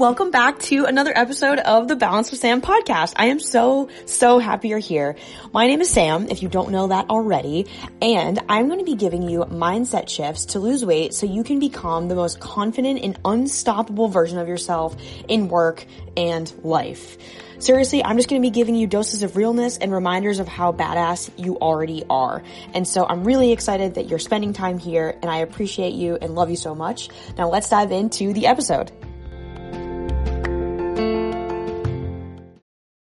welcome back to another episode of the Balance with Sam podcast. I am so, so happy you're here. My name is Sam, if you don't know that already, and I'm going to be giving you mindset shifts to lose weight so you can become the most confident and unstoppable version of yourself in work and life. Seriously, I'm just going to be giving you doses of realness and reminders of how badass you already are. And so I'm really excited that you're spending time here and I appreciate you and love you so much. Now let's dive into the episode.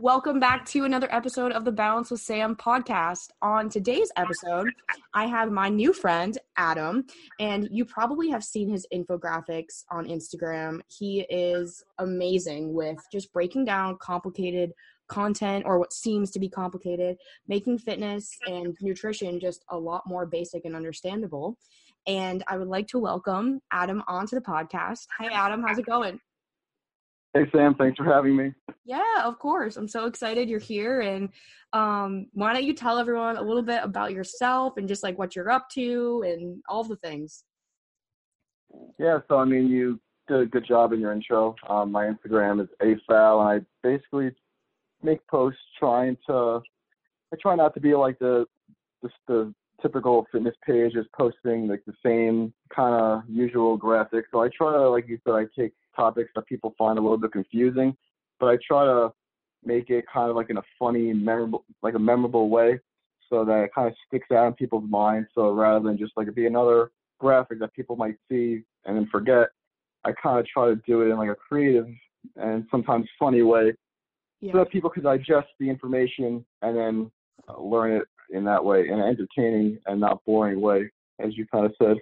Welcome back to another episode of the Balance with Sam podcast. On today's episode, I have my new friend, Adam, and you probably have seen his infographics on Instagram. He is amazing with just breaking down complicated content or what seems to be complicated, making fitness and nutrition just a lot more basic and understandable. And I would like to welcome Adam onto the podcast. Hi, Adam. How's it going? Hey Sam, thanks for having me. Yeah, of course. I'm so excited you're here. And um, why don't you tell everyone a little bit about yourself and just like what you're up to and all the things? Yeah, so I mean, you did a good job in your intro. Um, my Instagram is afal, and I basically make posts trying to. I try not to be like the just the typical fitness page, just posting like the same kind of usual graphics. So I try to, like you said, I take topics that people find a little bit confusing, but I try to make it kind of like in a funny, memorable, like a memorable way, so that it kind of sticks out in people's minds. So rather than just like it be another graphic that people might see and then forget, I kind of try to do it in like a creative and sometimes funny way, yeah. so that people can digest the information and then uh, learn it in that way, in an entertaining and not boring way, as you kind of said.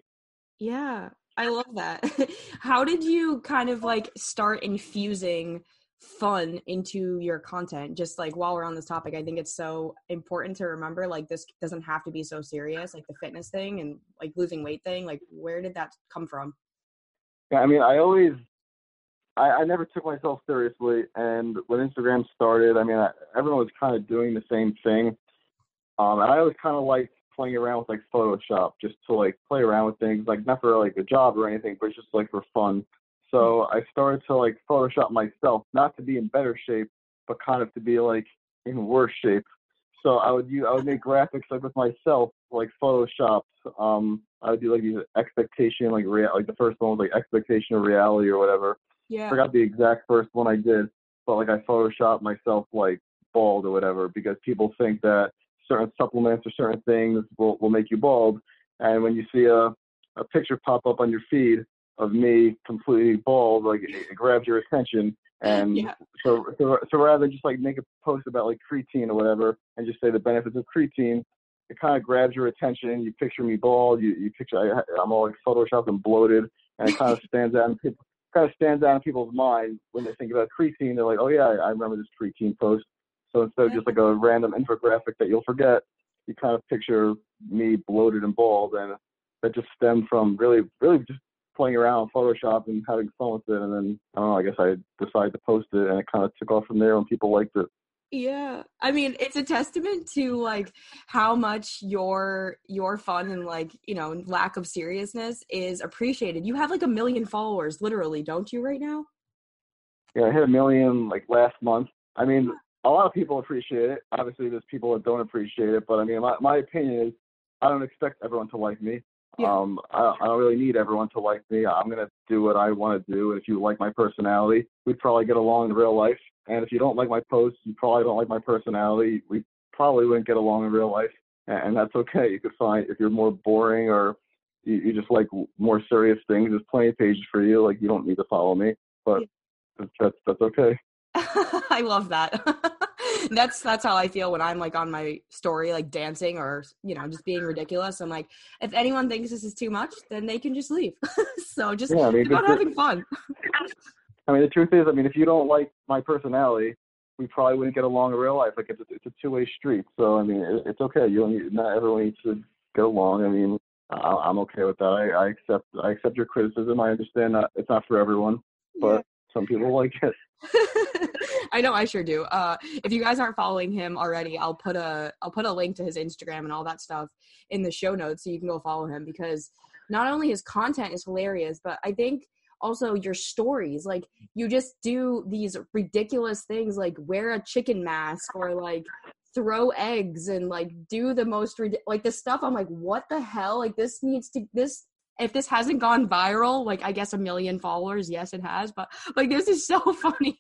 Yeah, I love that. How did you kind of like start infusing fun into your content? Just like while we're on this topic, I think it's so important to remember like this doesn't have to be so serious, like the fitness thing and like losing weight thing. Like, where did that come from? Yeah, I mean, I always, I, I never took myself seriously. And when Instagram started, I mean, I, everyone was kind of doing the same thing. Um, and I always kind of like playing around with like Photoshop just to like play around with things, like not for like a job or anything, but just like for fun. So I started to like Photoshop myself, not to be in better shape, but kind of to be like in worse shape. So I would use, I would make graphics like with myself, like Photoshop. Um, I would do like these expectation, like real, like the first one was like expectation of reality or whatever. Yeah. I forgot the exact first one I did, but like I Photoshopped myself like bald or whatever because people think that certain supplements or certain things will, will make you bald. And when you see a, a picture pop up on your feed of me completely bald, like it, it grabs your attention. And yeah. so, so, so rather than just like make a post about like creatine or whatever and just say the benefits of creatine, it kind of grabs your attention. You picture me bald. You, you picture I, I'm all like photoshopped and bloated, and it kind of stands out in people kind of stands out in people's minds when they think about creatine. They're like, oh yeah, I remember this creatine post. So instead of just like a mm-hmm. random infographic that you'll forget, you kind of picture me bloated and bald, and that just stemmed from really, really just playing around with Photoshop and having fun with it. And then I don't know, I guess I decided to post it, and it kind of took off from there, and people liked it. Yeah. I mean, it's a testament to like how much your your fun and like, you know, lack of seriousness is appreciated. You have like a million followers literally, don't you right now? Yeah, I hit a million like last month. I mean, a lot of people appreciate it. Obviously, there's people that don't appreciate it, but I mean, my, my opinion is I don't expect everyone to like me. Yeah. Um, I, I don't really need everyone to like me. I'm gonna do what I want to do. And if you like my personality, we'd probably get along in real life. And if you don't like my posts, you probably don't like my personality. We probably wouldn't get along in real life, and, and that's okay. You could find if you're more boring or you, you just like more serious things. There's plenty of pages for you. Like you don't need to follow me, but yeah. that's that's okay. I love that. that's that's how I feel when I'm like on my story, like dancing or you know just being ridiculous. I'm like, if anyone thinks this is too much, then they can just leave. so just yeah, I mean, about having fun. I mean, the truth is, I mean, if you don't like my personality, we probably wouldn't get along in real life. Like it's a, it's a two way street. So I mean, it, it's okay. You don't need, not everyone needs to get along. I mean, I, I'm okay with that. I, I accept I accept your criticism. I understand that it's not for everyone, but yeah. some people like it. I know I sure do. Uh, if you guys aren't following him already, I'll put a I'll put a link to his Instagram and all that stuff in the show notes so you can go follow him because not only his content is hilarious, but I think also your stories like you just do these ridiculous things like wear a chicken mask or like throw eggs and like do the most like the stuff i'm like what the hell like this needs to this if this hasn't gone viral like i guess a million followers yes it has but like this is so funny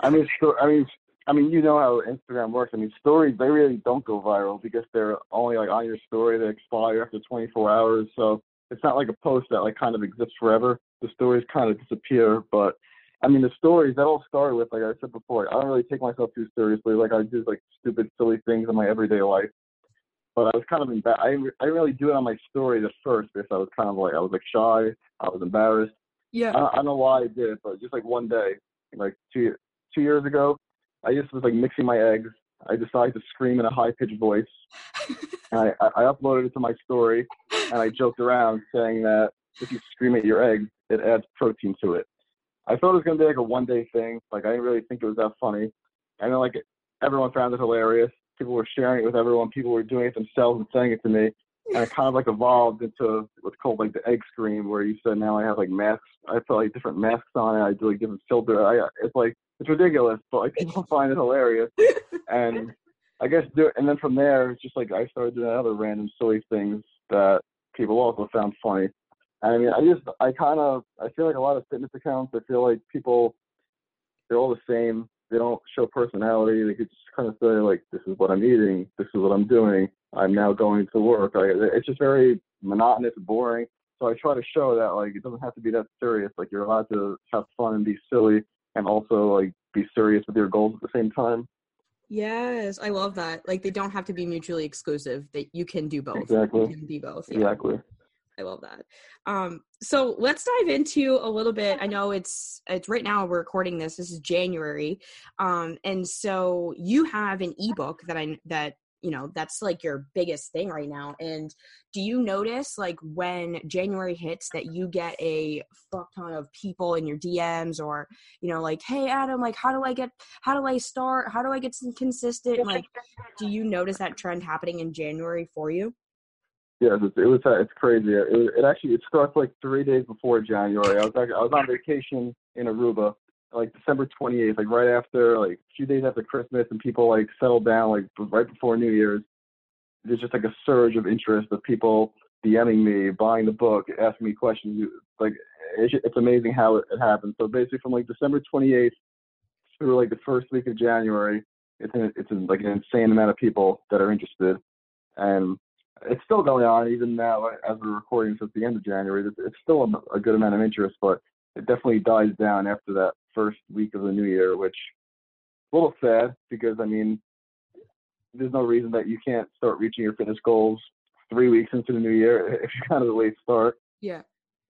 I mean, so, I mean, I mean, you know how Instagram works. I mean, stories they really don't go viral because they're only like on your story. They expire after 24 hours, so it's not like a post that like kind of exists forever. The stories kind of disappear, but I mean, the stories that all started with, like I said before, I don't really take myself too seriously. Like I do like stupid, silly things in my everyday life. But I was kind of embarrassed. I I didn't really do it on my story at first because I was kind of like I was like shy. I was embarrassed. Yeah. I, I don't know why I did it, but just like one day, like two two years ago. I just was like mixing my eggs. I decided to scream in a high pitched voice. and I, I uploaded it to my story and I joked around saying that if you scream at your eggs, it adds protein to it. I thought it was gonna be like a one day thing. Like I didn't really think it was that funny. And then like everyone found it hilarious. People were sharing it with everyone. People were doing it themselves and saying it to me and it kind of like evolved into what's called like the egg scream, where you said now I have like masks. I put like different masks on it. I do like different filter. I uh, it's like it's ridiculous, but like people find it hilarious. And I guess do and then from there, it's just like I started doing other random silly things that people also found funny. And I mean, I just I kind of I feel like a lot of fitness accounts. I feel like people they're all the same. They don't show personality. They could just kind of say like, "This is what I'm eating. This is what I'm doing." I'm now going to work. I, it's just very monotonous, boring. So I try to show that like it doesn't have to be that serious. Like you're allowed to have fun and be silly, and also like be serious with your goals at the same time. Yes, I love that. Like they don't have to be mutually exclusive. That you can do both. Exactly. You can be both. Yeah. Exactly. I love that. Um, so let's dive into a little bit. I know it's it's right now we're recording this. This is January, um, and so you have an ebook that I that you know that's like your biggest thing right now and do you notice like when january hits that you get a fuck ton of people in your dms or you know like hey adam like how do i get how do i start how do i get some consistent like do you notice that trend happening in january for you yeah, it was. It's crazy. It, it actually it starts like three days before January. I was actually, I was on vacation in Aruba, like December 28th, like right after, like a few days after Christmas, and people like settled down, like right before New Year's. There's just like a surge of interest of people DMing me, buying the book, asking me questions. Like it's, it's amazing how it, it happened. So basically, from like December 28th through like the first week of January, it's an, it's an, like an insane amount of people that are interested, and it's still going on even now as we're recording since the end of January. It's, it's still a, a good amount of interest, but it definitely dies down after that first week of the new year, which a little sad because I mean, there's no reason that you can't start reaching your fitness goals three weeks into the new year if you're kind of a late start. Yeah.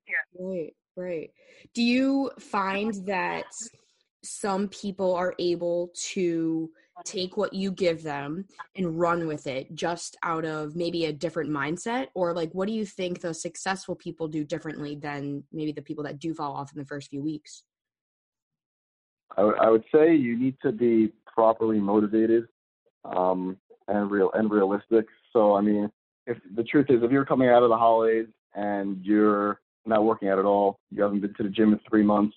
Yeah. Right. Right. Do you find that some people are able to take what you give them and run with it just out of maybe a different mindset? Or like what do you think the successful people do differently than maybe the people that do fall off in the first few weeks? I, would say you need to be properly motivated um, and real and realistic. So i mean if the truth is if you're coming out of the holidays and you're not working out at all you haven't been to the gym in three months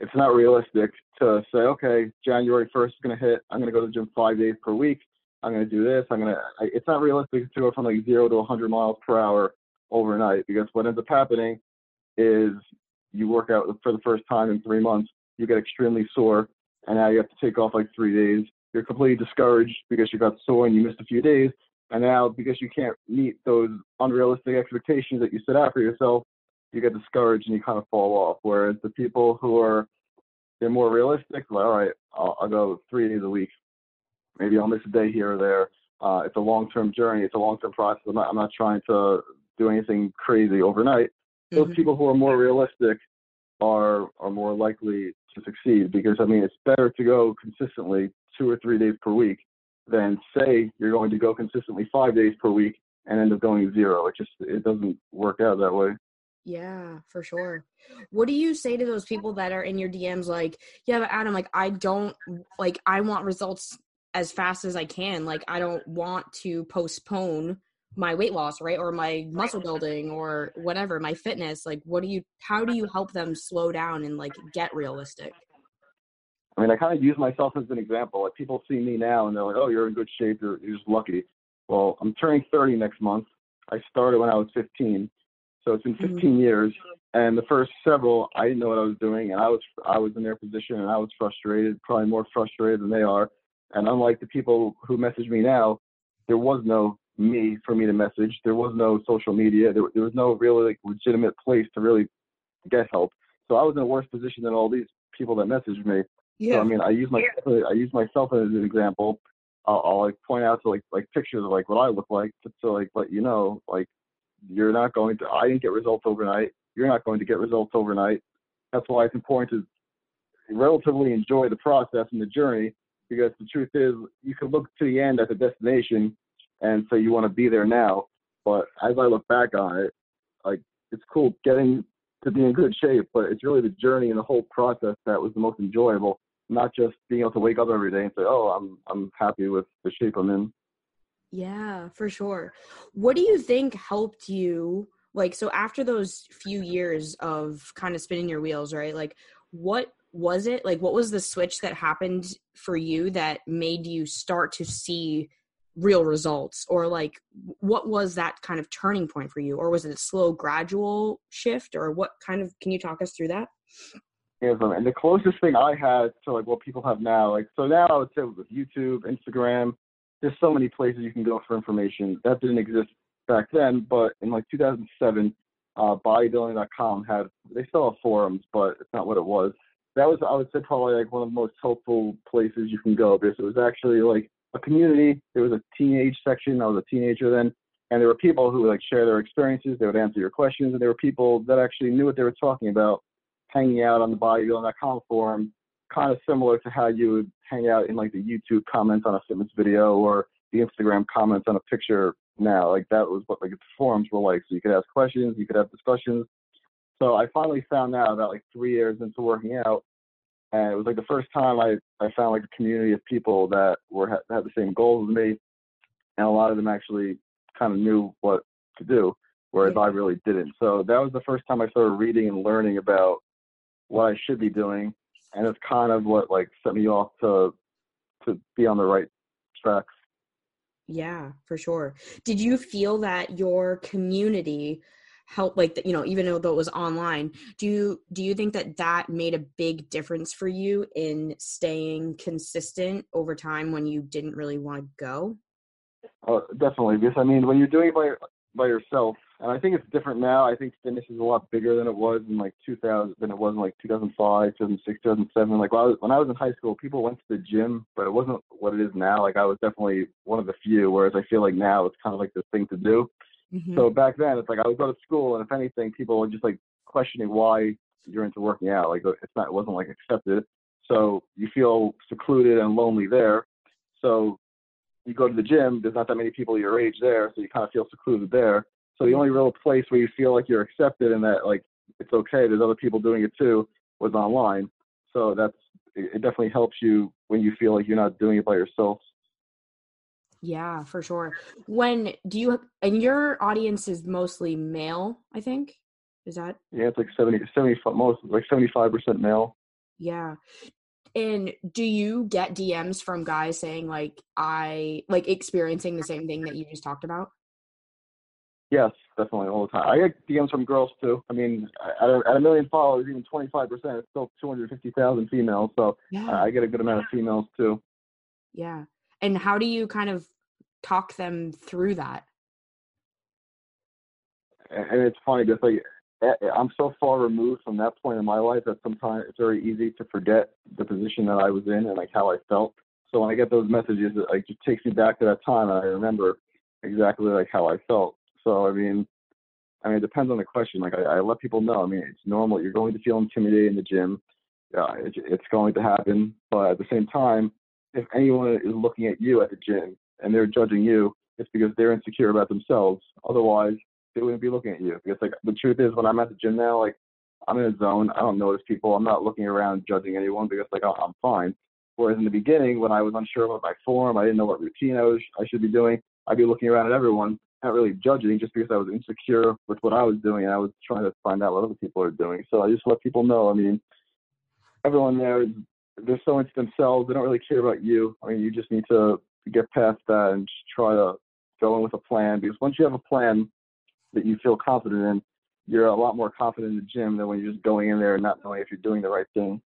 it's not realistic to say, okay, January 1st is going to hit. I'm going to go to the gym five days per week. I'm going to do this. I'm going to. It's not realistic to go from like zero to 100 miles per hour overnight because what ends up happening is you work out for the first time in three months, you get extremely sore, and now you have to take off like three days. You're completely discouraged because you got sore and you missed a few days, and now because you can't meet those unrealistic expectations that you set out for yourself, you get discouraged and you kind of fall off. Whereas the people who are they're more realistic, like all right, I'll, I'll go three days a week. Maybe I'll miss a day here or there. Uh, it's a long-term journey. It's a long-term process. I'm not, I'm not trying to do anything crazy overnight. Those mm-hmm. people who are more realistic, are are more likely to succeed because I mean it's better to go consistently two or three days per week than say you're going to go consistently five days per week and end up going zero. It just it doesn't work out that way. Yeah, for sure. What do you say to those people that are in your DMs like, yeah, but Adam, like I don't like I want results as fast as I can. Like I don't want to postpone my weight loss, right? Or my muscle building or whatever, my fitness. Like what do you how do you help them slow down and like get realistic? I mean, I kind of use myself as an example. Like people see me now and they're like, "Oh, you're in good shape. You're, you're just lucky." Well, I'm turning 30 next month. I started when I was 15, so it's been mm-hmm. 15 mm-hmm. years. And the first several, I didn't know what I was doing, and I was I was in their position, and I was frustrated, probably more frustrated than they are. And unlike the people who message me now, there was no me for me to message. There was no social media. There, there was no really like legitimate place to really get help. So I was in a worse position than all these people that messaged me. Yeah. So I mean, I use my I use myself as an example. I'll, I'll like point out to like like pictures of like what I look like to, to like let you know like you're not going to. I didn't get results overnight. You're not going to get results overnight. That's why it's important to relatively enjoy the process and the journey because the truth is you can look to the end at the destination and say you want to be there now. But as I look back on it, like it's cool getting to be in good shape, but it's really the journey and the whole process that was the most enjoyable not just being able to wake up every day and say, "Oh, I'm I'm happy with the shape I'm in." Yeah, for sure. What do you think helped you like so after those few years of kind of spinning your wheels, right? Like what was it? Like what was the switch that happened for you that made you start to see real results or like what was that kind of turning point for you or was it a slow gradual shift or what kind of can you talk us through that? And the closest thing I had to like what people have now, like so now I would say with YouTube, Instagram, there's so many places you can go for information. That didn't exist back then, but in like 2007, uh, bodybuilding.com had they still have forums, but it's not what it was. That was I would say probably like one of the most helpful places you can go because it was actually like a community. There was a teenage section. I was a teenager then, and there were people who would like share their experiences. They would answer your questions, and there were people that actually knew what they were talking about hanging out on the bodybuilding.com forum, kind of similar to how you would hang out in like the YouTube comments on a fitness video or the Instagram comments on a picture now. Like that was what like the forums were like. So you could ask questions, you could have discussions. So I finally found out about like three years into working out, and it was like the first time I I found like a community of people that were had the same goals as me, and a lot of them actually kind of knew what to do, whereas. I really didn't. So that was the first time I started reading and learning about what I should be doing, and it's kind of what like set me off to to be on the right tracks. Yeah, for sure. Did you feel that your community helped like you know even though it was online do you do you think that that made a big difference for you in staying consistent over time when you didn't really want to go uh, definitely because i mean when you're doing it by by yourself and I think it's different now. I think fitness is a lot bigger than it was in like 2000, than it was in like 2005, 2006, 2007. Like when I, was, when I was in high school, people went to the gym, but it wasn't what it is now. Like I was definitely one of the few, whereas I feel like now it's kind of like the thing to do. Mm-hmm. So back then, it's like I would go to school, and if anything, people were just like questioning why you're into working out. Like it's not, it wasn't like accepted. So you feel secluded and lonely there. So you go to the gym. There's not that many people your age there, so you kind of feel secluded there. So the only real place where you feel like you're accepted and that like it's okay, there's other people doing it too, was online. So that's it definitely helps you when you feel like you're not doing it by yourself. Yeah, for sure. When do you and your audience is mostly male, I think? Is that Yeah, it's like 70 70 most like 75% male. Yeah. And do you get DMs from guys saying like I like experiencing the same thing that you just talked about? Yes, definitely all the time. I get DMs from girls too. I mean, at a, at a million followers, even 25%, it's still 250,000 females. So yeah. Uh, I get a good amount of females too. Yeah. And how do you kind of talk them through that? And it's funny because like I'm so far removed from that point in my life that sometimes it's very easy to forget the position that I was in and like how I felt. So when I get those messages, it like just takes me back to that time and I remember exactly like how I felt. So I mean, I mean, it depends on the question. Like I, I let people know. I mean, it's normal. You're going to feel intimidated in the gym. Yeah, it, it's going to happen. But at the same time, if anyone is looking at you at the gym and they're judging you, it's because they're insecure about themselves. Otherwise, they wouldn't be looking at you. Because like the truth is, when I'm at the gym now, like I'm in a zone. I don't notice people. I'm not looking around judging anyone because like I'm fine. Whereas in the beginning, when I was unsure about my form, I didn't know what routine I was I should be doing. I'd be looking around at everyone, not really judging, just because I was insecure with what I was doing, and I was trying to find out what other people are doing. So I just let people know. I mean, everyone there, they're so into themselves. They don't really care about you. I mean, you just need to get past that and just try to go in with a plan. Because once you have a plan that you feel confident in, you're a lot more confident in the gym than when you're just going in there and not knowing if you're doing the right thing.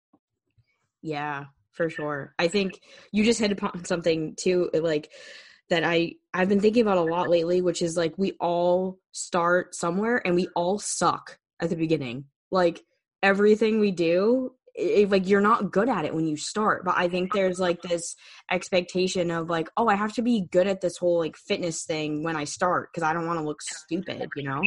Yeah, for sure. I think you just hit upon something too, like that I I've been thinking about a lot lately, which is like we all start somewhere and we all suck at the beginning. Like everything we do it, like you're not good at it when you start but i think there's like this expectation of like oh i have to be good at this whole like fitness thing when i start because i don't want to look stupid you know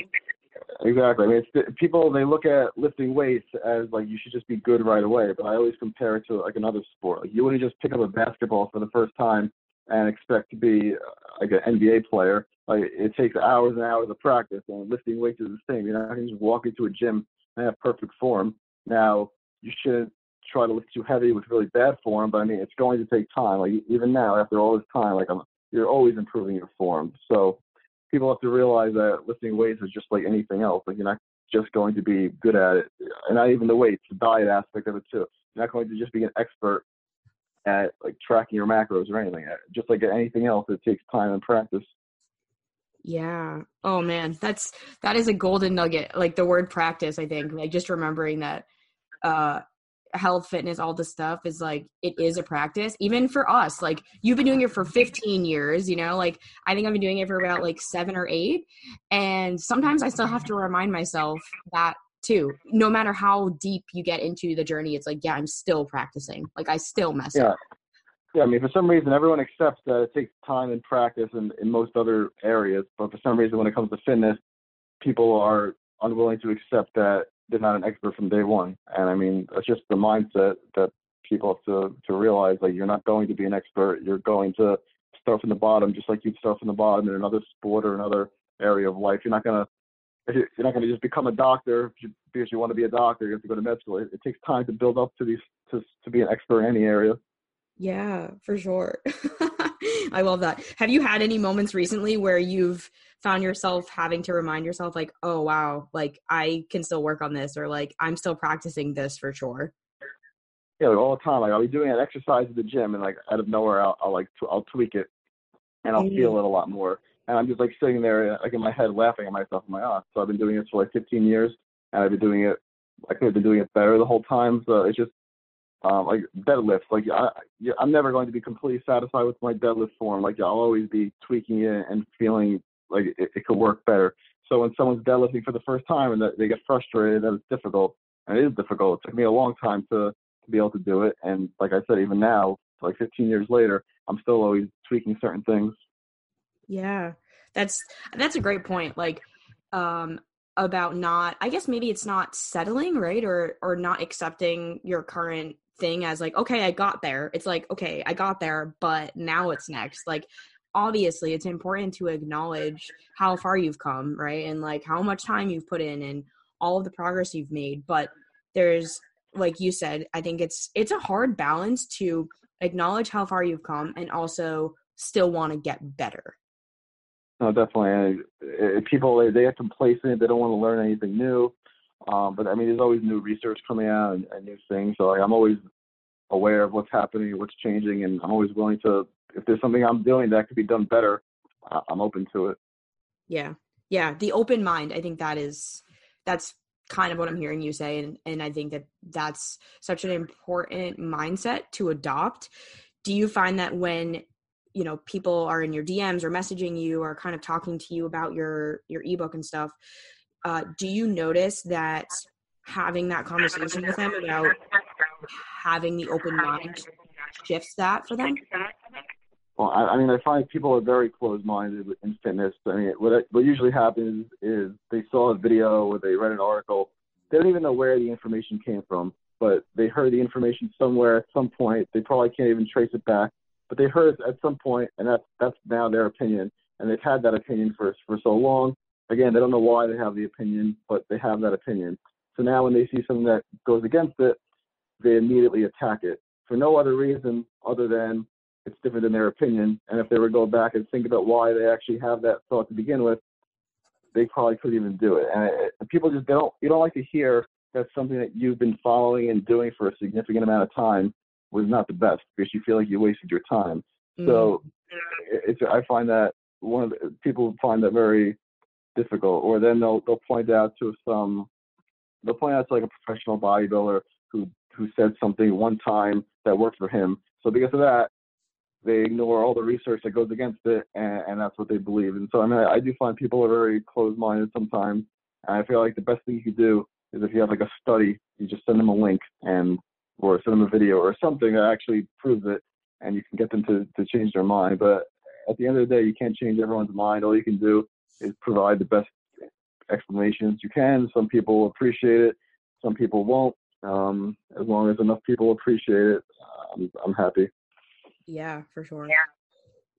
Exactly. I mean, people they look at lifting weights as like you should just be good right away, but I always compare it to like another sport. Like you wouldn't just pick up a basketball for the first time and expect to be uh, like an NBA player. Like it takes hours and hours of practice, and lifting weights is the same. You're not going to just walk into a gym and have perfect form. Now you shouldn't try to lift too heavy with really bad form, but I mean it's going to take time. Like even now, after all this time, like I'm, you're always improving your form. So people have to realize that lifting weights is just like anything else. Like you're not just going to be good at it, and not even the weights, the diet aspect of it too. You're not going to just be an expert at like tracking your macros or anything. Just like anything else, it takes time and practice. Yeah. Oh man, that's that is a golden nugget. Like the word practice, I think. Like just remembering that uh health fitness all the stuff is like it is a practice even for us like you've been doing it for 15 years you know like i think i've been doing it for about like seven or eight and sometimes i still have to remind myself that too no matter how deep you get into the journey it's like yeah i'm still practicing like i still mess yeah. up yeah, I mean, for some reason, everyone accepts that it takes time and practice in, in most other areas. But for some reason, when it comes to fitness, people are unwilling to accept that they're not an expert from day one. And I mean, that's just the mindset that people have to, to realize like you're not going to be an expert. You're going to start from the bottom, just like you'd start from the bottom in another sport or another area of life. You're not gonna you're not going to just become a doctor because you want to be a doctor. You have to go to med school. It, it takes time to build up to these to to be an expert in any area. Yeah, for sure. I love that. Have you had any moments recently where you've found yourself having to remind yourself like oh wow like i can still work on this or like i'm still practicing this for sure yeah like all the time like i'll be doing an exercise at the gym and like out of nowhere i'll, I'll like t- i'll tweak it and i'll mm-hmm. feel it a lot more and i'm just like sitting there like in my head laughing at myself i'm like oh so i've been doing this for like 15 years and i've been doing it i could have been doing it better the whole time so it's just um, like deadlifts, like I, I'm never going to be completely satisfied with my deadlift form. Like I'll always be tweaking it and feeling like it, it could work better. So when someone's deadlifting for the first time and they get frustrated that it's difficult, and it is difficult. It took me a long time to to be able to do it, and like I said, even now, like 15 years later, I'm still always tweaking certain things. Yeah, that's that's a great point. Like, um, about not, I guess maybe it's not settling, right, or or not accepting your current thing as like, okay, I got there. It's like, okay, I got there, but now it's next. Like, obviously it's important to acknowledge how far you've come right and like how much time you've put in and all of the progress you've made but there's like you said i think it's it's a hard balance to acknowledge how far you've come and also still want to get better no definitely and people they, they get complacent they don't want to learn anything new um, but i mean there's always new research coming out and, and new things so like, i'm always aware of what's happening what's changing and i'm always willing to if there's something I'm doing that could be done better, I'm open to it. Yeah. Yeah. The open mind. I think that is, that's kind of what I'm hearing you say. And, and I think that that's such an important mindset to adopt. Do you find that when, you know, people are in your DMs or messaging you or kind of talking to you about your, your ebook and stuff, uh, do you notice that having that conversation with them about having the open mind shifts that for them? well, I, I mean, I find people are very closed-minded in fitness. I mean, what what usually happens is they saw a video or they read an article. They don't even know where the information came from, but they heard the information somewhere at some point. They probably can't even trace it back, but they heard it at some point, and that's that's now their opinion, and they've had that opinion for for so long. Again, they don't know why they have the opinion, but they have that opinion. So now when they see something that goes against it, they immediately attack it for no other reason other than it's different than their opinion. And if they were to go back and think about why they actually have that thought to begin with, they probably couldn't even do it. And it, people just don't, you don't like to hear that something that you've been following and doing for a significant amount of time was not the best because you feel like you wasted your time. Mm. So it's, I find that one of the, people find that very difficult, or then they'll, they'll point out to some, they'll point out to like a professional bodybuilder who, who said something one time that worked for him. So because of that, they ignore all the research that goes against it, and, and that's what they believe. And so, I mean, I, I do find people are very closed-minded sometimes. And I feel like the best thing you could do is if you have like a study, you just send them a link and or send them a video or something that actually proves it, and you can get them to to change their mind. But at the end of the day, you can't change everyone's mind. All you can do is provide the best explanations you can. Some people appreciate it, some people won't. Um, as long as enough people appreciate it, I'm, I'm happy. Yeah, for sure. Yeah.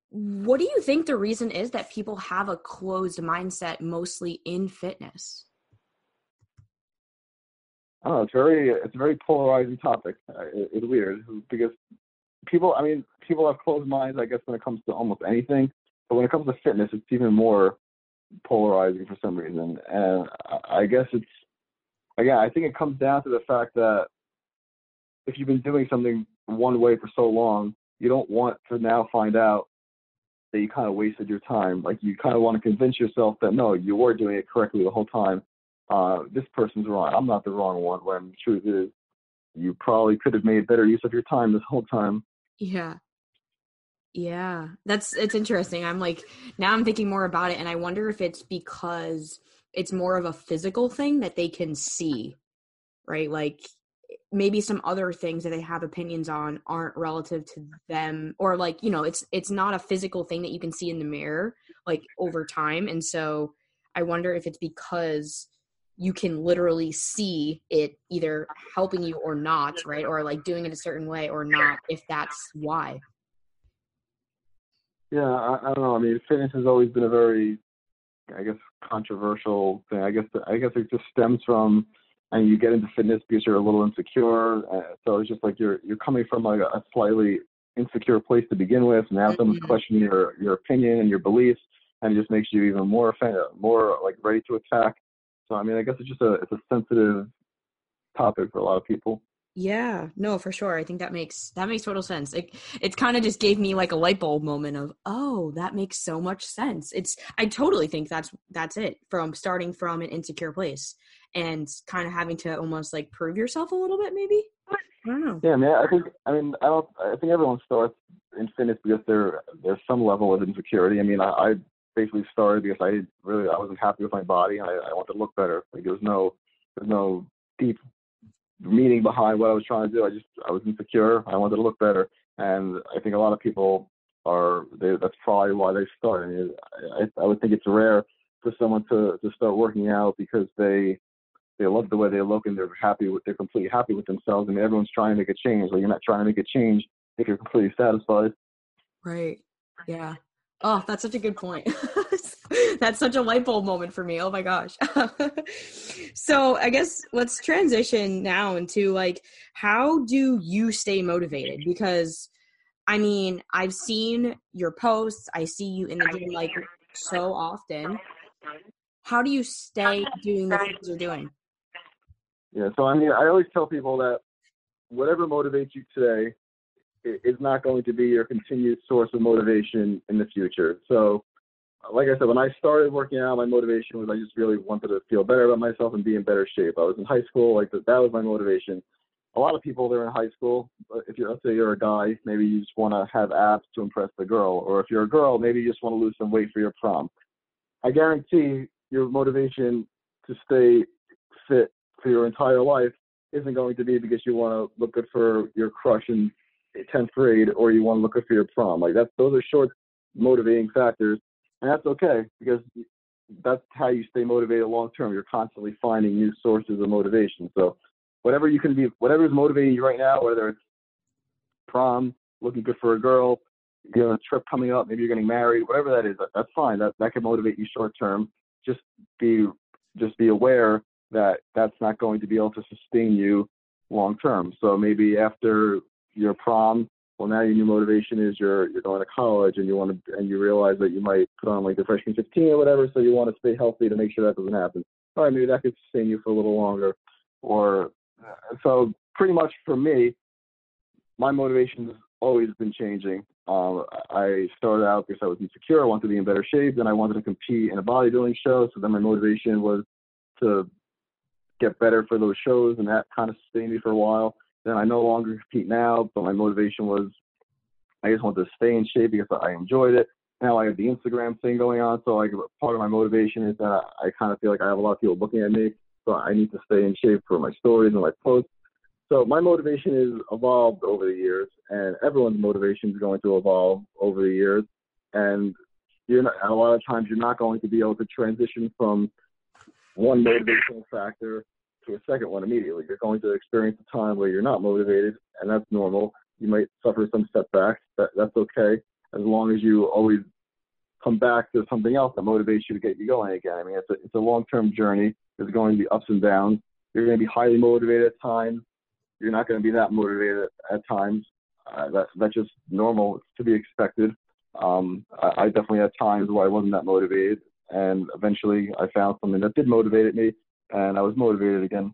What do you think the reason is that people have a closed mindset mostly in fitness? Oh, it's very it's a very polarizing topic. Uh, it, it's weird because people, I mean, people have closed minds. I guess when it comes to almost anything, but when it comes to fitness, it's even more polarizing for some reason. And I guess it's again, I think it comes down to the fact that if you've been doing something one way for so long, you don't want to now find out that you kind of wasted your time. Like you kind of want to convince yourself that no, you were doing it correctly the whole time. Uh, this person's wrong. I'm not the wrong one. When the truth is, you probably could have made better use of your time this whole time. Yeah. Yeah. That's it's interesting. I'm like now I'm thinking more about it and I wonder if it's because it's more of a physical thing that they can see. Right? Like maybe some other things that they have opinions on aren't relative to them or like you know it's it's not a physical thing that you can see in the mirror like over time and so i wonder if it's because you can literally see it either helping you or not right or like doing it a certain way or not if that's why yeah i, I don't know i mean fitness has always been a very i guess controversial thing i guess i guess it just stems from and you get into fitness because you're a little insecure. Uh, so it's just like you're you're coming from like a slightly insecure place to begin with. And now mm-hmm. someone's questioning your your opinion and your beliefs, and it just makes you even more offended, more like ready to attack. So I mean, I guess it's just a it's a sensitive topic for a lot of people. Yeah, no, for sure. I think that makes that makes total sense. It it kind of just gave me like a light bulb moment of, oh, that makes so much sense. It's I totally think that's that's it from starting from an insecure place and kind of having to almost like prove yourself a little bit, maybe. I don't know. Yeah, man. I think I mean I don't. I think everyone starts in fitness because there there's some level of insecurity. I mean, I, I basically started because I didn't really I wasn't happy with my body. I, I wanted to look better. Like there was no there's no deep meaning behind what I was trying to do. I just I was insecure. I wanted to look better, and I think a lot of people are. They, that's probably why they start. I, mean, I, I would think it's rare for someone to to start working out because they they love the way they look and they're happy with they're completely happy with themselves. I mean, everyone's trying to make a change. Like you're not trying to make a change if you're completely satisfied. Right. Yeah. Oh, that's such a good point. that's such a light bulb moment for me. Oh my gosh. so I guess let's transition now into like how do you stay motivated? Because I mean, I've seen your posts, I see you in the gym like so often. How do you stay doing the things you're doing? Yeah, so I mean, I always tell people that whatever motivates you today is not going to be your continued source of motivation in the future. So like I said, when I started working out, my motivation was I just really wanted to feel better about myself and be in better shape. I was in high school, like that, was my motivation. A lot of people they're in high school. If you're, let's say you're a guy, maybe you just want to have abs to impress the girl, or if you're a girl, maybe you just want to lose some weight for your prom. I guarantee your motivation to stay fit for your entire life isn't going to be because you want to look good for your crush in 10th grade or you want to look for your prom. Like that's those are short motivating factors, and that's okay because that's how you stay motivated long term. You're constantly finding new sources of motivation. So whatever you can be, whatever is motivating you right now, whether it's prom, looking good for a girl, you know, a trip coming up, maybe you're getting married, whatever that is, that's fine. That that can motivate you short term. Just be just be aware that that's not going to be able to sustain you long term. So maybe after your prom, well now your new motivation is you're you're going to college and you want to and you realize that you might put on like the freshman 15 or whatever, so you want to stay healthy to make sure that doesn't happen. All right, maybe that could sustain you for a little longer. Or so pretty much for me, my motivation has always been changing. Um, I started out because I was insecure. I wanted to be in better shape. Then I wanted to compete in a bodybuilding show. So then my motivation was to get better for those shows, and that kind of sustained me for a while. Then I no longer compete now, but my motivation was I just wanted to stay in shape because I enjoyed it. Now I have the Instagram thing going on, so like part of my motivation is that I, kind of feel like I have a lot of people looking at me, so I need to stay in shape for my stories and my posts. So my motivation has evolved over the years, and everyone's motivation is going to evolve over the years. And you're not, a lot of times you're not going to be able to transition from one motivational factor to a second one immediately. You're going to experience a time where you're not motivated, and that's normal. You might suffer some setbacks. That, that's okay, as long as you always come back to something else that motivates you to get you going again. I mean, it's a, it's a long-term journey. There's going to be ups and downs. You're going to be highly motivated at times. You're not going to be that motivated at times. Uh, that that's just normal. It's to be expected. Um, I, I definitely had times where I wasn't that motivated, and eventually I found something that did motivate me, and I was motivated again.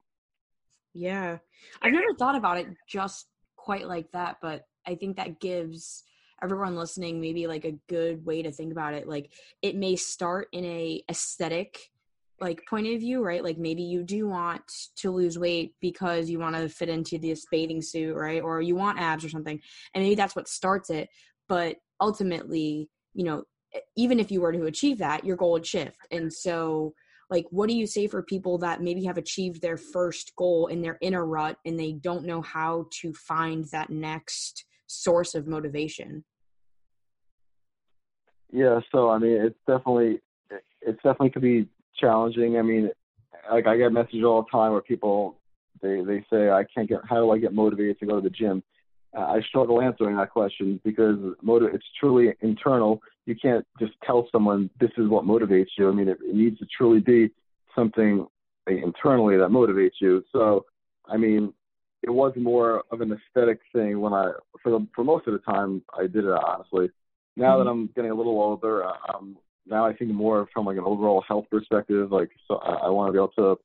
Yeah, I've never thought about it just quite like that, but I think that gives everyone listening maybe like a good way to think about it. Like it may start in a aesthetic like point of view, right? Like maybe you do want to lose weight because you want to fit into this bathing suit, right? Or you want abs or something. And maybe that's what starts it. But ultimately, you know, even if you were to achieve that, your goal would shift. And so, like, what do you say for people that maybe have achieved their first goal and they're in a rut and they don't know how to find that next source of motivation? Yeah, so I mean, it's definitely it's definitely could be challenging. I mean, like I get messages all the time where people they they say I can't get how do I get motivated to go to the gym? Uh, I struggle answering that question because motiv- it's truly internal. You can't just tell someone this is what motivates you. I mean, it, it needs to truly be something internally that motivates you. So, I mean, it was more of an aesthetic thing when I for the, for most of the time I did it honestly. Now mm-hmm. that I'm getting a little older, I'm now I think more from like an overall health perspective. Like, so I, I want to be able to.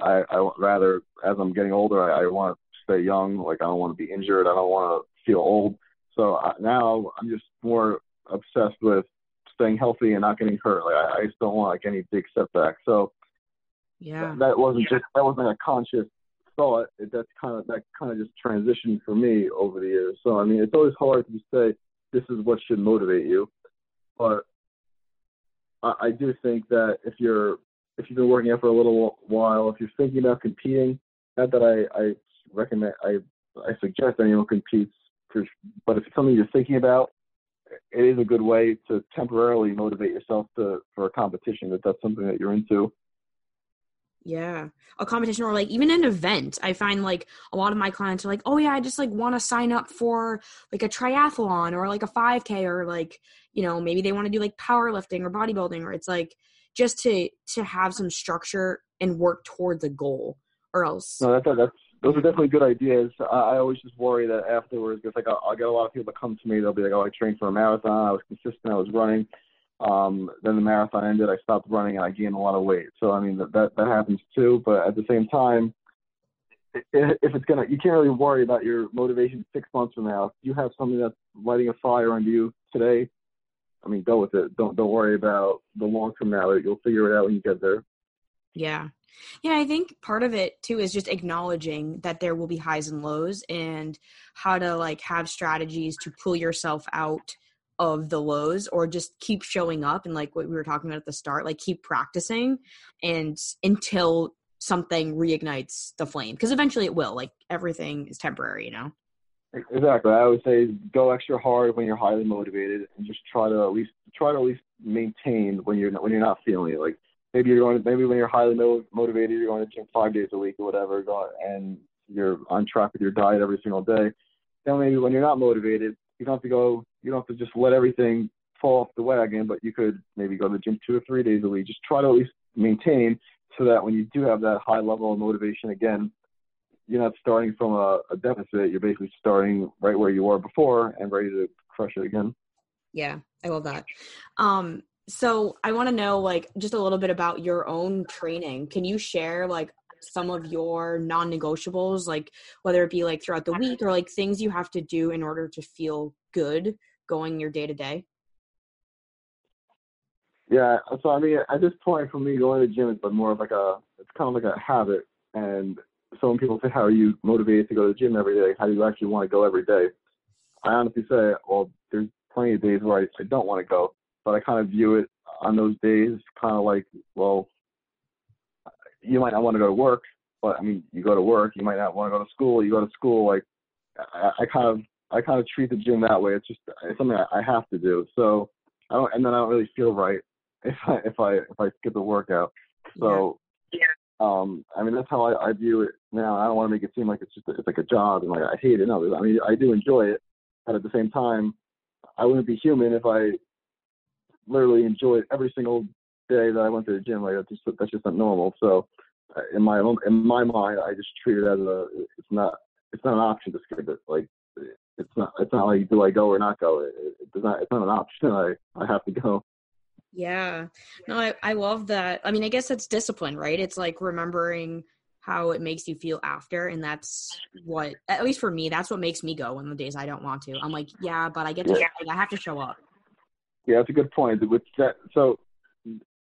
I I rather as I'm getting older, I, I want to stay young. Like, I don't want to be injured. I don't want to feel old. So I, now I'm just more obsessed with staying healthy and not getting hurt. Like, I, I just don't want like any big setbacks. So yeah, that wasn't just that wasn't a conscious thought. It, that's kind of that kind of just transitioned for me over the years. So I mean, it's always hard to say this is what should motivate you, but I, I do think that if you're if you've been working out for a little while, if you're thinking about competing, not that I, I recommend I I suggest anyone competes, for, but if it's something you're thinking about, it is a good way to temporarily motivate yourself to for a competition if that's something that you're into. Yeah. A competition or like even an event. I find like a lot of my clients are like, "Oh yeah, I just like want to sign up for like a triathlon or like a 5k or like, you know, maybe they want to do like powerlifting or bodybuilding or it's like just to to have some structure and work towards a goal or else No, that's that's those are definitely good ideas. I, I always just worry that afterwards, because like I'll, I'll get a lot of people that come to me, they'll be like, "Oh, I trained for a marathon. I was consistent. I was running." Um, then the marathon ended. I stopped running and I gained a lot of weight. So I mean that that, that happens too. But at the same time, if it's gonna, you can't really worry about your motivation six months from now. If you have something that's lighting a fire under you today, I mean, go with it. Don't don't worry about the long term now. You'll figure it out when you get there. Yeah. Yeah, I think part of it too is just acknowledging that there will be highs and lows and how to like have strategies to pull yourself out of the lows or just keep showing up and like what we were talking about at the start like keep practicing and until something reignites the flame because eventually it will like everything is temporary you know Exactly. I would say go extra hard when you're highly motivated, and just try to at least try to at least maintain when you're not, when you're not feeling it. Like maybe you're going to, maybe when you're highly motivated, you're going to gym five days a week or whatever, and you're on track with your diet every single day. Then maybe when you're not motivated, you don't have to go. You don't have to just let everything fall off the wagon, but you could maybe go to the gym two or three days a week. Just try to at least maintain so that when you do have that high level of motivation again, you're not starting from a, a deficit. You're basically starting right where you were before and ready to crush it again. Yeah, I love that. Um, so I want to know like just a little bit about your own training. Can you share like some of your non-negotiables, like whether it be like throughout the week or like things you have to do in order to feel good going your day to day? Yeah, so I mean, at this point, for me, going to the gym is but more of like a, it's kind of like a habit. And so when people say, "How are you motivated to go to the gym every day? How do you actually want to go every day?" I honestly say, well, there's plenty of days where I, I don't want to go, but I kind of view it on those days kind of like, well, you might not want to go to work, but I mean, you go to work. You might not want to go to school. You go to school. Like, I, I kind of, I kind of treat the gym that way. It's just it's something I, I have to do. So I don't, and then I don't really feel right if I if I if I skip a workout. So yeah. um I mean that's how I, I view it now. I don't want to make it seem like it's just it's like a job and like I hate it. No, I mean I do enjoy it, but at the same time, I wouldn't be human if I literally enjoyed every single day that I went to the gym. Like that's just that's just not normal. So uh, in my own in my mind, I just treat it as a it's not it's not an option to skip it. Like it's not it's not like do I go or not go. It, it does not it's not an option. I I have to go. Yeah. No, I, I love that. I mean, I guess it's discipline, right? It's like remembering how it makes you feel after. And that's what, at least for me, that's what makes me go on the days I don't want to. I'm like, yeah, but I get to, yeah. I have to show up. Yeah, that's a good point. With that, so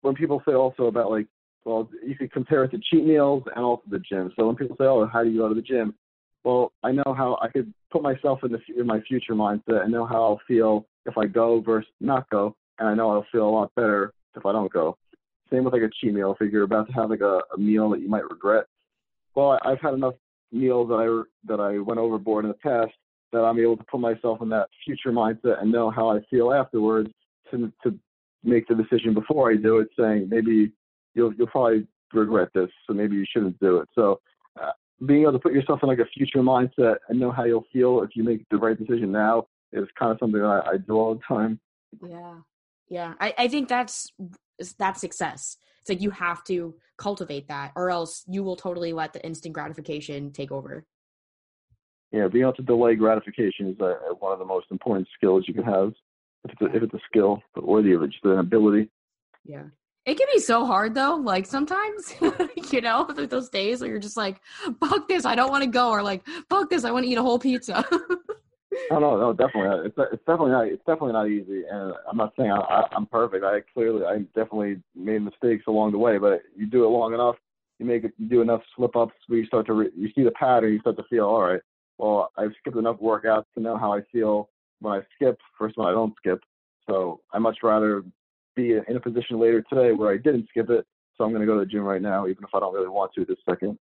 when people say also about like, well, you could compare it to cheat meals and also the gym. So when people say, oh, how do you go to the gym? Well, I know how I could put myself in the in my future mindset and know how I'll feel if I go versus not go and I know I'll feel a lot better if I don't go. Same with like a cheat meal. If you're about to have like a, a meal that you might regret, well, I, I've had enough meals that I that I went overboard in the past that I'm able to put myself in that future mindset and know how I feel afterwards to to make the decision before I do it, saying maybe you'll you'll probably regret this, so maybe you shouldn't do it. So uh, being able to put yourself in like a future mindset and know how you'll feel if you make the right decision now is kind of something I, I do all the time. Yeah, yeah, I, I think that's that's success. It's like you have to cultivate that, or else you will totally let the instant gratification take over. Yeah, being able to delay gratification is uh, one of the most important skills you can have. If it's a, if it's a skill, or the an ability. Yeah, it can be so hard though. Like sometimes, you know, those days where you're just like, "Fuck this, I don't want to go," or like, "Fuck this, I want to eat a whole pizza." No, oh, no, no, definitely. It's it's definitely not it's definitely not easy, and I'm not saying I, I, I'm perfect. I clearly I definitely made mistakes along the way, but you do it long enough, you make it, you do enough slip ups where you start to re, you see the pattern, you start to feel all right. Well, I've skipped enough workouts to know how I feel when I skip versus when I don't skip. So I much rather be in a position later today where I didn't skip it. So I'm going to go to the gym right now, even if I don't really want to this second.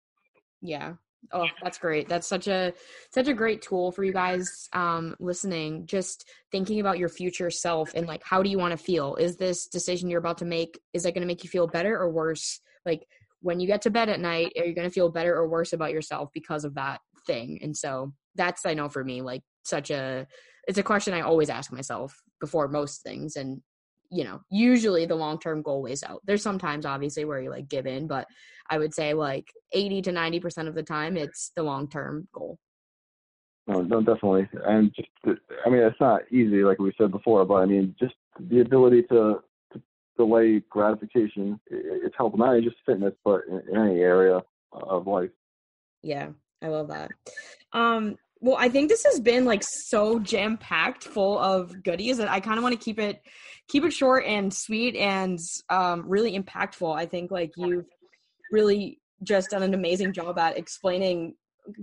Yeah, Oh, that's great. That's such a such a great tool for you guys um listening. Just thinking about your future self and like how do you want to feel? Is this decision you're about to make is that going to make you feel better or worse? Like when you get to bed at night, are you going to feel better or worse about yourself because of that thing? And so that's I know for me like such a it's a question I always ask myself before most things and you know, usually the long term goal weighs out. There's sometimes obviously where you like give in, but I would say like 80 to 90% of the time it's the long term goal. No, no, definitely. And just, I mean, it's not easy, like we said before, but I mean, just the ability to, to delay gratification, it's helpful, not just fitness, but in, in any area of life. Yeah, I love that. Um, well, I think this has been like so jam packed full of goodies that I kind of want to keep it keep it short and sweet and um, really impactful. I think like you've really just done an amazing job at explaining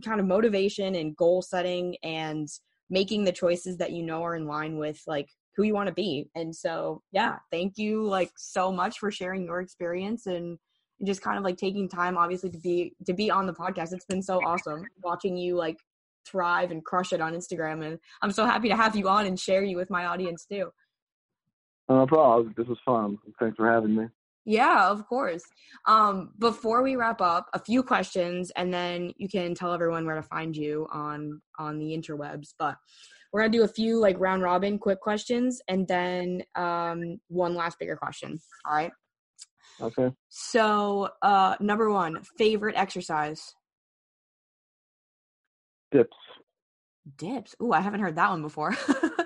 kind of motivation and goal setting and making the choices that you know are in line with like who you want to be. And so, yeah, thank you like so much for sharing your experience and just kind of like taking time obviously to be to be on the podcast. It's been so awesome watching you like thrive and crush it on Instagram. And I'm so happy to have you on and share you with my audience too. No problem. This was fun. Thanks for having me. Yeah, of course. Um, before we wrap up, a few questions, and then you can tell everyone where to find you on on the interwebs. But we're gonna do a few like round robin quick questions, and then um, one last bigger question. All right. Okay. So, uh, number one, favorite exercise? Dips. Dips. Ooh, I haven't heard that one before.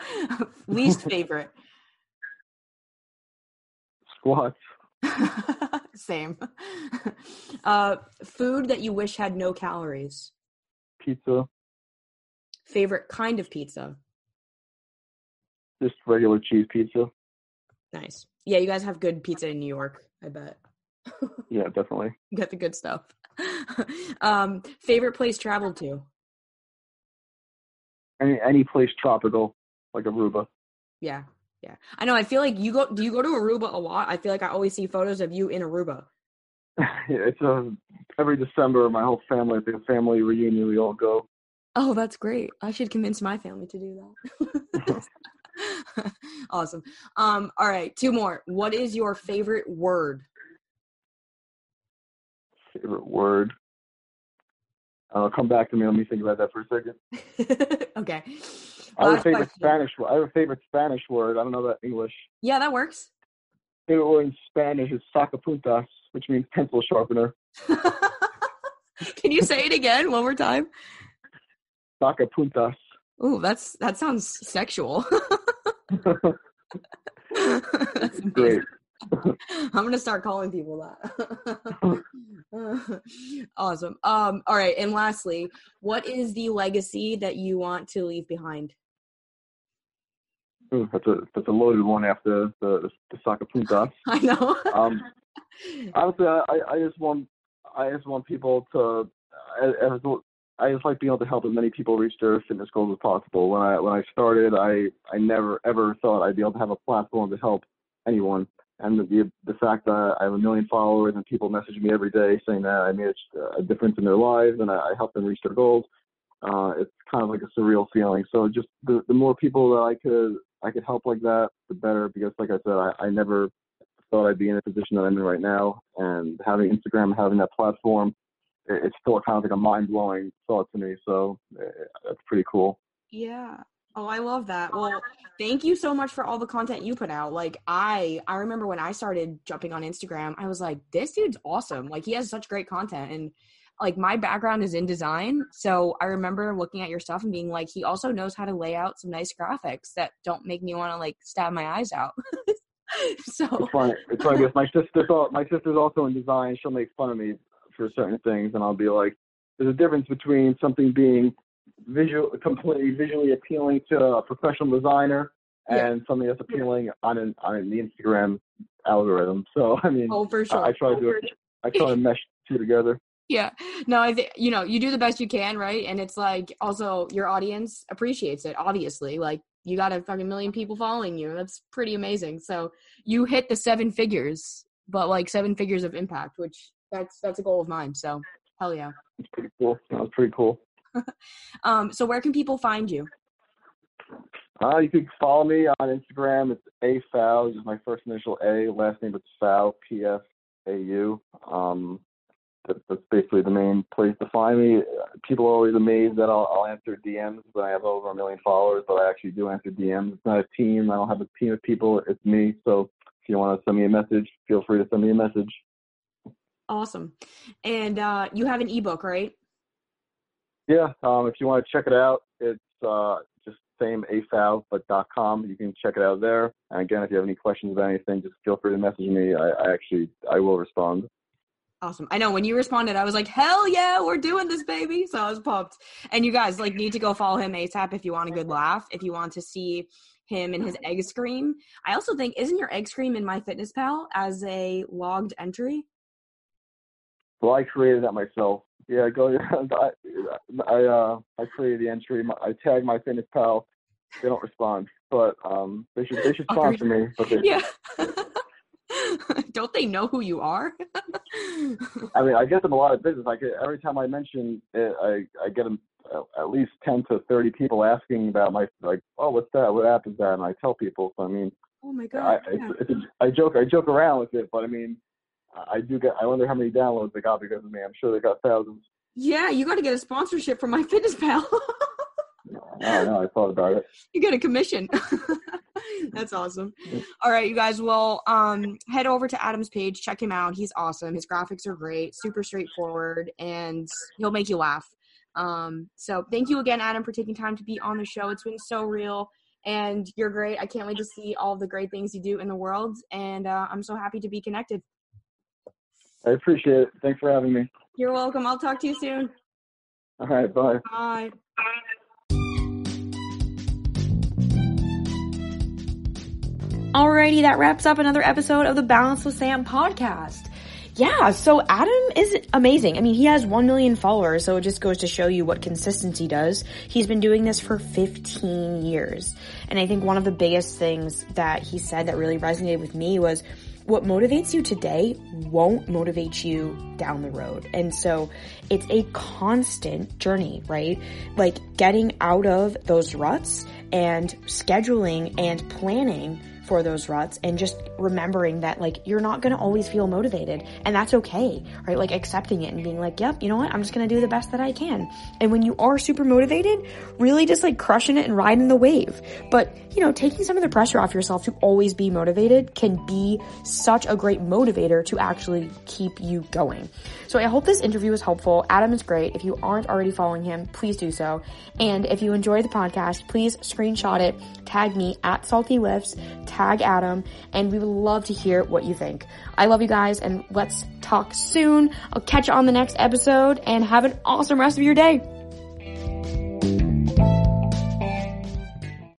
Least favorite? Squats. Same. Uh, food that you wish had no calories. Pizza. Favorite kind of pizza. Just regular cheese pizza. Nice. Yeah, you guys have good pizza in New York. I bet. Yeah, definitely. You got the good stuff. um, favorite place traveled to. Any any place tropical, like Aruba. Yeah, yeah. I know. I feel like you go. Do you go to Aruba a lot? I feel like I always see photos of you in Aruba. yeah, it's a every December. My whole family, at the family reunion, we all go. Oh, that's great. I should convince my family to do that. awesome. Um, all right, two more. What is your favorite word? Favorite word. Uh, come back to me. Let me think about that for a second. okay. I have a favorite question. Spanish. I have a favorite Spanish word. I don't know that English. Yeah, that works. Favorite word in Spanish is sacapuntas, which means pencil sharpener. Can you say it again one more time? Sacapuntas. Ooh, that's that sounds sexual. That's. Great. I'm gonna start calling people that. awesome. Um, all right, and lastly, what is the legacy that you want to leave behind? Ooh, that's a that's a loaded one after the the, the sacapuntas. I know. Um, honestly, I, I- just want I just want people to I, I I just like being able to help as many people reach their fitness goals as possible. When I when I started, I I never ever thought I'd be able to have a platform to help anyone. And the the fact that I have a million followers and people message me every day saying that I made a, difference in their lives and I, I helped them reach their goals, uh, it's kind of like a surreal feeling. So just the the more people that I could I could help like that, the better. Because like I said, I, I never thought I'd be in a position that I'm in right now. And having Instagram, having that platform, it, it's still kind of like a mind blowing thought to me. So uh, that's pretty cool. Yeah. Oh, I love that. Oh, well, thank you so much for all the content you put out. Like I I remember when I started jumping on Instagram, I was like, this dude's awesome. Like he has such great content and like my background is in design, so I remember looking at your stuff and being like, he also knows how to lay out some nice graphics that don't make me want to like stab my eyes out. so It's funny. It's funny because my sister thought my sister's also in design. She'll make fun of me for certain things, and I'll be like, "There's a difference between something being visual, completely visually appealing to a professional designer, Yeah. and something that's appealing on an on the Instagram algorithm." So I mean, oh for sure. Oh, I, I try to do it. I try to mesh two together. Yeah. No, I think you know, you do the best you can, right? And it's like also your audience appreciates it, obviously. Like you got a fucking million people following you. That's pretty amazing. So you hit the seven figures, but like seven figures of impact, which that's that's a goal of mine. So hell yeah. It's pretty cool. That was pretty cool. Um, so where can people find you? Uh, you can follow me on Instagram. It's a Fau, which is my first initial A. Last name it's Pfau, P F A U. Um, that, that's basically the main place to find me. People are always amazed that I'll, I'll answer DMs when I have over a million followers, but I actually do answer DMs. It's not a team. I don't have a team of people. It's me. So if you want to send me a message, feel free to send me a message. Awesome. And uh you have an ebook, right? Yeah. Um, if you want to check it out, it's uh, just same afal but dot com. You can check it out there. And again, if you have any questions about anything, just feel free to message me. I, I actually I will respond. Awesome. I know when you responded, I was like, hell yeah, we're doing this, baby. So I was pumped. And you guys like need to go follow him ASAP if you want a good laugh, if you want to see him and his egg scream. I also think, isn't your egg scream in MyFitnessPal as a logged entry? Well, I created that myself. Yeah, go. I I, uh, I created the entry. I tagged MyFitnessPal. They don't respond, but um, they should they should sponsor me. But they, Yeah. Don't they know who you are? I mean, I get them a lot of business. Like every time I mention it, I I get them at least 10 to 30 people asking about my like, oh, what's that? What app is that? And I tell people. So I mean, oh my god, I, yeah. it's, it's a, I joke I joke around with it, but I mean, I do get. I wonder how many downloads they got because of me. I'm sure they got thousands. yeah, you got to get a sponsorship from my fitness pal. I know. I thought about it. you get a commission. That's awesome. All right, you guys. Well, um, head over to Adam's page, check him out. He's awesome. His graphics are great, super straightforward, and he'll make you laugh. Um, so thank you again, Adam, for taking time to be on the show. It's been so real, and you're great. I can't wait to see all the great things you do in the world, and uh, I'm so happy to be connected. I appreciate it. Thanks for having me. You're welcome. I'll talk to you soon. All right. Bye. Bye. Alrighty, that wraps up another episode of the Balance with Sam podcast. Yeah, so Adam is amazing. I mean, he has 1 million followers, so it just goes to show you what consistency does. He's been doing this for 15 years. And I think one of the biggest things that he said that really resonated with me was what motivates you today won't motivate you down the road. And so it's a constant journey, right? Like getting out of those ruts and scheduling and planning for those ruts and just remembering that like you're not going to always feel motivated and that's okay, right? Like accepting it and being like, yep, you know what? I'm just going to do the best that I can. And when you are super motivated, really just like crushing it and riding the wave. But, you know, taking some of the pressure off yourself to always be motivated can be such a great motivator to actually keep you going. So I hope this interview was helpful. Adam is great. If you aren't already following him, please do so. And if you enjoy the podcast, please screenshot it, tag me at Salty Lifts, tag Adam, and we would love to hear what you think. I love you guys, and let's talk soon. I'll catch you on the next episode, and have an awesome rest of your day.